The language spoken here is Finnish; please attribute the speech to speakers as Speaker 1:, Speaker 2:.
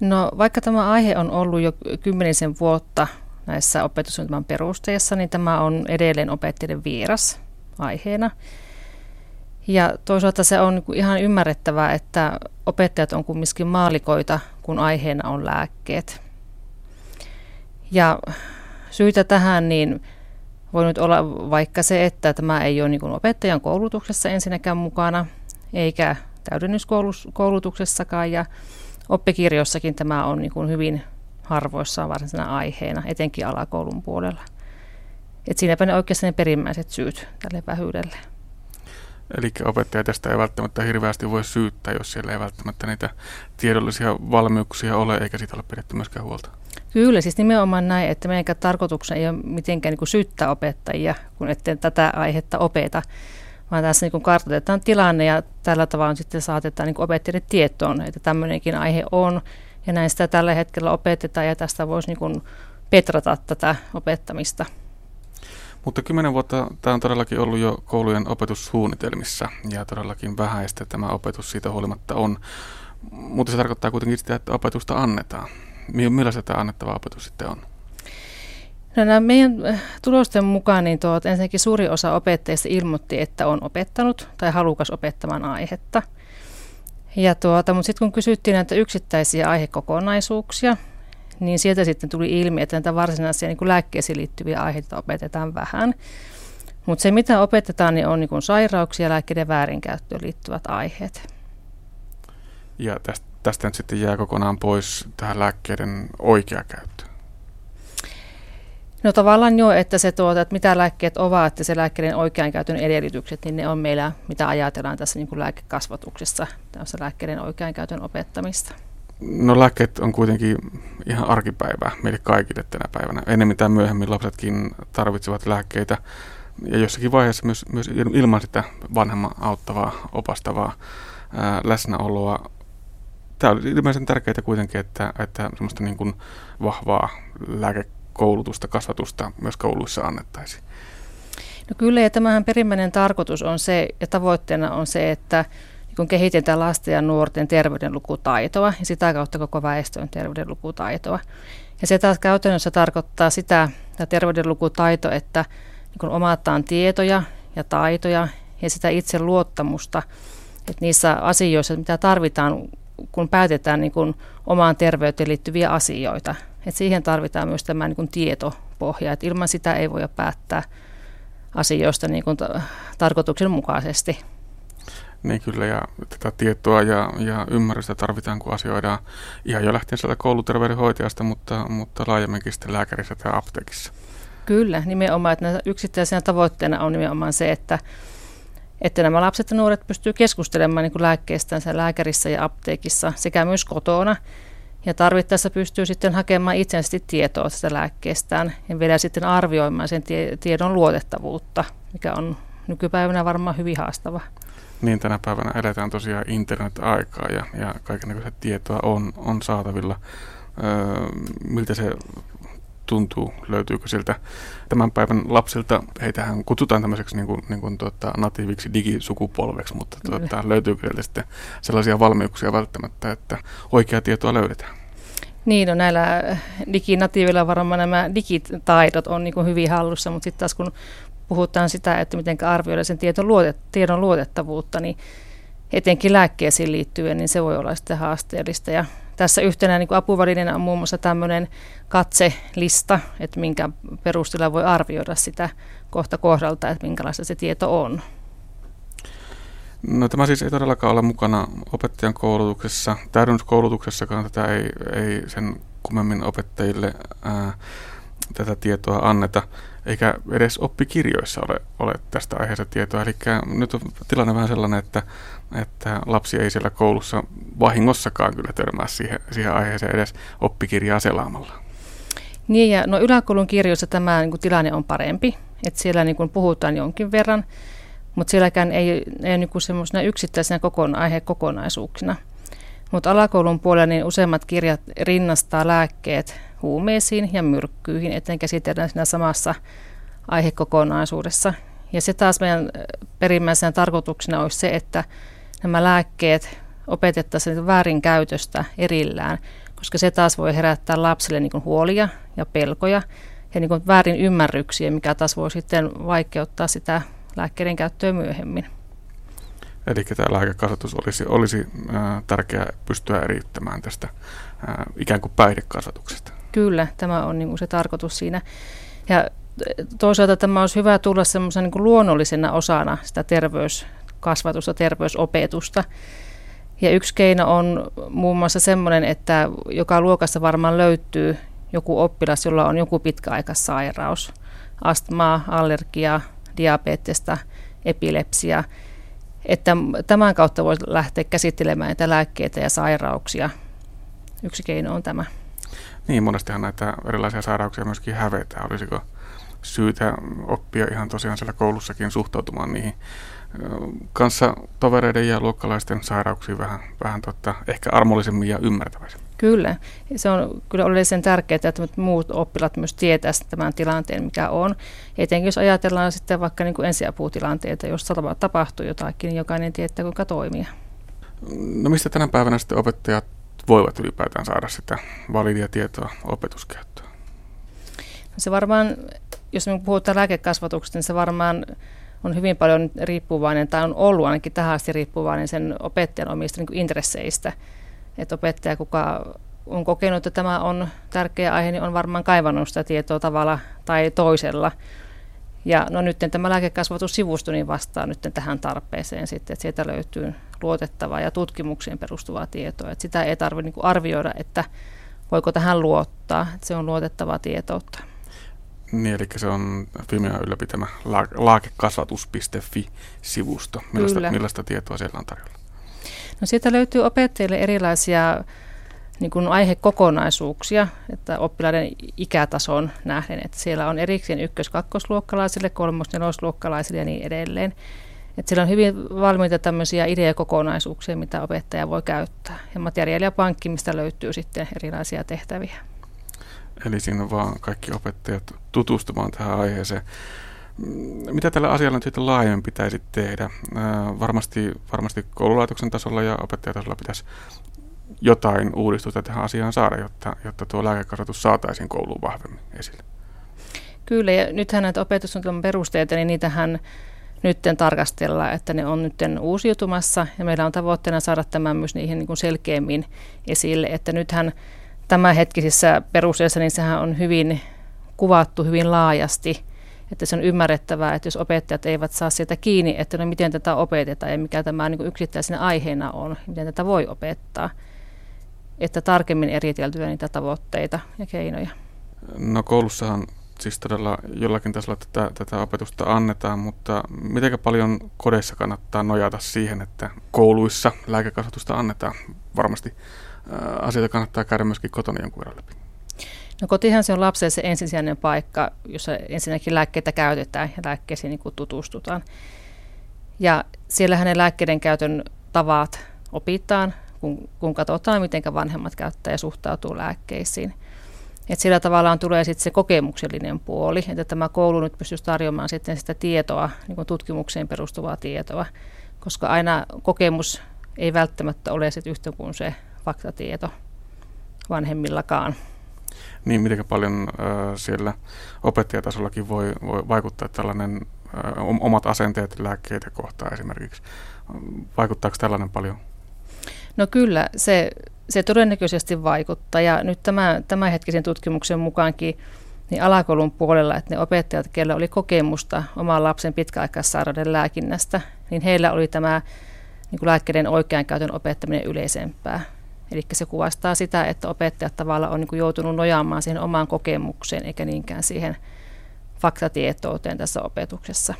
Speaker 1: No vaikka tämä aihe on ollut jo kymmenisen vuotta näissä opetussuunnitelman perusteissa, niin tämä on edelleen opettajien vieras aiheena. Ja toisaalta se on niinku ihan ymmärrettävää, että opettajat on kumminkin maalikoita, kun aiheena on lääkkeet. Ja syitä tähän niin voi nyt olla vaikka se, että tämä ei ole niin opettajan koulutuksessa ensinnäkään mukana, eikä täydennyskoulutuksessakaan. Ja oppikirjoissakin tämä on niin kuin hyvin harvoissa varsinaisena aiheena, etenkin alakoulun puolella. Et siinäpä ne oikeastaan ne perimmäiset syyt tälle vähyydelle.
Speaker 2: Eli opettaja tästä ei välttämättä hirveästi voi syyttää, jos siellä ei välttämättä niitä tiedollisia valmiuksia ole, eikä siitä ole pidetty myöskään huolta.
Speaker 1: Kyllä, siis nimenomaan näin, että meidän tarkoituksena ei ole mitenkään niin syyttää opettajia, kun etten tätä aihetta opeta, vaan tässä niin kartoitetaan tilanne ja tällä tavalla sitten saatetaan niin opettajille tietoon, että tämmöinenkin aihe on ja näin sitä tällä hetkellä opetetaan ja tästä voisi niin petrata tätä opettamista.
Speaker 2: Mutta kymmenen vuotta tämä on todellakin ollut jo koulujen opetussuunnitelmissa ja todellakin vähäistä tämä opetus siitä huolimatta on. Mutta se tarkoittaa kuitenkin sitä, että opetusta annetaan. Millaista tämä annettava opetus sitten on?
Speaker 1: No nämä meidän äh, tulosten mukaan niin tuot, ensinnäkin suuri osa opettajista ilmoitti, että on opettanut tai halukas opettamaan aihetta. Ja tuota, mutta sitten kun kysyttiin näitä yksittäisiä aihekokonaisuuksia, niin sieltä sitten tuli ilmi, että näitä varsinaisia niin kuin lääkkeisiin liittyviä aiheita opetetaan vähän. Mutta se, mitä opetetaan, niin on niin kuin sairauksia ja lääkkeiden väärinkäyttöön liittyvät aiheet.
Speaker 2: Ja tästä, tästä nyt sitten jää kokonaan pois tähän lääkkeiden oikea käyttö.
Speaker 1: No tavallaan jo, että se tuota, että mitä lääkkeet ovat, että se lääkkeiden oikean käytön edellytykset, niin ne on meillä, mitä ajatellaan tässä niin kuin lääkekasvatuksessa, tässä lääkkeiden oikean käytön opettamista.
Speaker 2: No lääkkeet on kuitenkin ihan arkipäivää meille kaikille tänä päivänä. Enemmän tai myöhemmin lapsetkin tarvitsevat lääkkeitä ja jossakin vaiheessa myös, myös ilman sitä vanhemman auttavaa, opastavaa ää, läsnäoloa. Tämä on ilmeisen tärkeää kuitenkin, että, että semmoista niin kuin vahvaa lääke koulutusta, kasvatusta myös kouluissa annettaisiin?
Speaker 1: No kyllä, ja tämähän perimmäinen tarkoitus on se, ja tavoitteena on se, että kun kehitetään lasten ja nuorten terveydenlukutaitoa ja sitä kautta koko väestön terveydenlukutaitoa. Ja se taas käytännössä tarkoittaa sitä, että terveydenlukutaito, että niin omataan tietoja ja taitoja ja sitä itse luottamusta, että niissä asioissa, mitä tarvitaan, kun päätetään niin kuin omaan terveyteen liittyviä asioita, et siihen tarvitaan myös tämä niin kuin tietopohja, että ilman sitä ei voi päättää asioista niin kuin tarkoituksenmukaisesti.
Speaker 2: Niin kyllä, ja tätä tietoa ja, ja ymmärrystä tarvitaan, kun asioidaan ihan jo lähtien sieltä kouluterveydenhoitajasta, mutta, mutta laajemminkin sitten lääkärissä tai apteekissa.
Speaker 1: Kyllä, nimenomaan, että yksittäisenä tavoitteena on nimenomaan se, että, että nämä lapset ja nuoret pystyvät keskustelemaan niin lääkkeestänsä lääkärissä ja apteekissa sekä myös kotona, ja tarvittaessa pystyy sitten hakemaan itsenäisesti tietoa tästä lääkkeestään ja vielä sitten arvioimaan sen tie- tiedon luotettavuutta, mikä on nykypäivänä varmaan hyvin haastava.
Speaker 2: Niin, tänä päivänä eletään tosiaan internet-aikaa ja, ja kaikenlaista tietoa on, on saatavilla. Öö, miltä se tuntuu, löytyykö siltä tämän päivän lapsilta, heitähän kutsutaan tämmöiseksi niin kuin, niin kuin tuota, natiiviksi digisukupolveksi, mutta tuota, löytyykö sieltä sitten sellaisia valmiuksia välttämättä, että oikeaa tietoa löydetään?
Speaker 1: Niin, no näillä diginatiivilla varmaan nämä digitaidot on niin hyvin hallussa, mutta sitten taas kun puhutaan sitä, että miten arvioida sen tiedon, luotet, tiedon luotettavuutta, niin etenkin lääkkeisiin liittyen, niin se voi olla sitten haasteellista. Ja tässä yhtenä niin apuvälineenä on muun muassa tämmöinen katselista, että minkä perusteella voi arvioida sitä kohta kohdalta, että minkälaista se tieto on.
Speaker 2: No tämä siis ei todellakaan ole mukana opettajan koulutuksessa. Täydennyskoulutuksessakaan tätä ei, ei sen kummemmin opettajille ää, tätä tietoa anneta, eikä edes oppikirjoissa ole, ole tästä aiheesta tietoa. Eli nyt on tilanne vähän sellainen, että, että lapsi ei siellä koulussa vahingossakaan kyllä törmää siihen, siihen aiheeseen edes oppikirjaa selaamalla.
Speaker 1: Niin ja no yläkoulun kirjoissa tämä niin kuin, tilanne on parempi, että siellä niin kuin, puhutaan jonkin verran, mutta sielläkään ei, ei niin semmoisena yksittäisenä kokona, aihekokonaisuuksina. Mutta alakoulun puolella niin useimmat kirjat rinnastaa lääkkeet huumeisiin ja myrkkyihin, etten käsitellään siinä samassa aihekokonaisuudessa. Ja se taas meidän perimmäisenä tarkoituksena olisi se, että nämä lääkkeet opetettaisiin väärinkäytöstä erillään, koska se taas voi herättää lapsille niin huolia ja pelkoja ja niin väärin ymmärryksiä, mikä taas voi sitten vaikeuttaa sitä lääkkeiden käyttöä myöhemmin.
Speaker 2: Eli tämä lääkekasvatus olisi, olisi tärkeää pystyä eriyttämään tästä ikään kuin päihdekasvatuksesta.
Speaker 1: Kyllä, tämä on niin kuin se tarkoitus siinä. Ja toisaalta tämä olisi hyvä tulla semmoisen niin luonnollisena osana sitä terveyskasvatusta, terveysopetusta. Ja yksi keino on muun muassa semmoinen, että joka luokassa varmaan löytyy joku oppilas, jolla on joku pitkäaikaissairaus, astmaa, allergia, diabetesta, epilepsia, että tämän kautta voi lähteä käsittelemään näitä lääkkeitä ja sairauksia. Yksi keino on tämä.
Speaker 2: Niin, monestihan näitä erilaisia sairauksia myöskin hävetään. Olisiko syytä oppia ihan tosiaan siellä koulussakin suhtautumaan niihin kanssa tovereiden ja luokkalaisten sairauksiin vähän, vähän totta, ehkä armollisemmin ja ymmärtäväisemmin.
Speaker 1: Kyllä. Se on kyllä oleellisen tärkeää, että muut oppilaat myös tietää tämän tilanteen, mikä on. Etenkin jos ajatellaan sitten vaikka niin kuin ensiaputilanteita, jos tapahtuu jotakin, niin jokainen tietää, kuinka toimia.
Speaker 2: No mistä tänä päivänä sitten opettajat voivat ylipäätään saada sitä validia tietoa opetuskäyttöön?
Speaker 1: Se varmaan, jos me puhutaan lääkekasvatuksesta, niin se varmaan on hyvin paljon riippuvainen, tai on ollut ainakin tähän asti riippuvainen sen opettajan omista niin intresseistä. Että opettaja, kuka on kokenut, että tämä on tärkeä aihe, niin on varmaan kaivannut sitä tietoa tavalla tai toisella. Ja no nyt tämä lääkekasvatussivusto niin vastaa nyt tähän tarpeeseen sitten, että sieltä löytyy luotettavaa ja tutkimuksiin perustuvaa tietoa. Että sitä ei tarvitse niin arvioida, että voiko tähän luottaa, että se on luotettavaa tietoutta.
Speaker 2: Niin, eli se on Fimean ylläpitämä laakekasvatus.fi-sivusto. Millaista, millaista tietoa siellä on tarjolla?
Speaker 1: No siitä löytyy opettajille erilaisia niin kuin aihekokonaisuuksia, että oppilaiden ikätason nähden, että siellä on erikseen ykkös-kakkosluokkalaisille, kolmos-nelosluokkalaisille ja niin edelleen. Että siellä on hyvin valmiita tämmöisiä ideakokonaisuuksia, mitä opettaja voi käyttää. Ja materiaalipankki, mistä löytyy sitten erilaisia tehtäviä.
Speaker 2: Eli siinä vaan kaikki opettajat tutustumaan tähän aiheeseen. Mm, mitä tällä asialla nyt sitten laajemmin pitäisi tehdä? varmasti, varmasti koululaitoksen tasolla ja opettajatasolla pitäisi jotain uudistusta tähän asiaan saada, jotta, jotta tuo lääkekasvatus saataisiin kouluun vahvemmin esille.
Speaker 1: Kyllä, ja nythän näitä opetussuunnitelman perusteita, niin niitähän nyt tarkastellaan, että ne on nyt uusiutumassa, ja meillä on tavoitteena saada tämä myös niihin niin kuin selkeämmin esille, että nythän tämänhetkisissä perusteissa, niin sehän on hyvin kuvattu hyvin laajasti, että se on ymmärrettävää, että jos opettajat eivät saa sieltä kiinni, että no miten tätä opetetaan ja mikä tämä niin yksittäisenä aiheena on, miten tätä voi opettaa, että tarkemmin eriteltyä niitä tavoitteita ja keinoja.
Speaker 2: No koulussahan siis todella jollakin tasolla tätä, tätä opetusta annetaan, mutta miten paljon kodeissa kannattaa nojata siihen, että kouluissa lääkekasvatusta annetaan? Varmasti asioita kannattaa käydä myöskin kotona jonkun verran läpi.
Speaker 1: No kotihan se on lapselle se ensisijainen paikka, jossa ensinnäkin lääkkeitä käytetään ja lääkkeisiin niin tutustutaan. Ja siellä hänen lääkkeiden käytön tavat opitaan, kun, kun katsotaan, miten vanhemmat käyttää ja suhtautuu lääkkeisiin. Et sillä tavallaan tulee sitten se kokemuksellinen puoli, että tämä koulu nyt pystyisi tarjoamaan sitten sitä tietoa, niin tutkimukseen perustuvaa tietoa, koska aina kokemus ei välttämättä ole sit yhtä kuin se faktatieto vanhemmillakaan.
Speaker 2: Niin, miten paljon äh, siellä opettajatasollakin voi, voi vaikuttaa tällainen äh, omat asenteet lääkkeitä kohtaan esimerkiksi. Vaikuttaako tällainen paljon?
Speaker 1: No kyllä, se, se todennäköisesti vaikuttaa ja nyt tämä, tämänhetkisen tutkimuksen mukaankin niin alakoulun puolella, että ne opettajat, joilla oli kokemusta oman lapsen pitkäaikaissairauden lääkinnästä, niin heillä oli tämä niin kuin lääkkeiden oikean käytön opettaminen yleisempää. Eli se kuvastaa sitä, että opettajat tavallaan on niin joutunut nojaamaan siihen omaan kokemukseen eikä niinkään siihen faktatietouteen tässä opetuksessa.